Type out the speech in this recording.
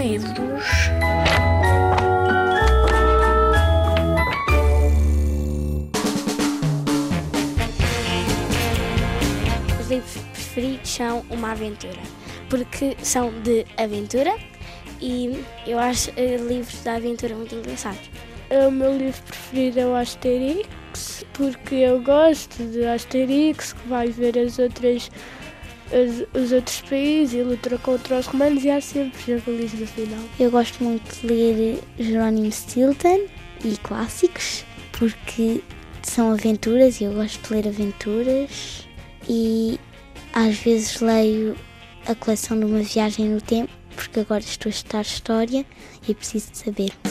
livros. Os livros preferidos são uma aventura, porque são de aventura e eu acho eh, livros de aventura muito engraçados. O meu livro preferido é o Asterix, porque eu gosto de Asterix, que vai ver as outras, as- os outros países e luta contra os romanos e há sempre javelis no final. Eu gosto muito de ler Jerónimo Stilton e clássicos, porque são aventuras e eu gosto de ler aventuras. E às vezes leio a coleção de uma viagem no tempo, porque agora estou a estudar História e preciso de saber.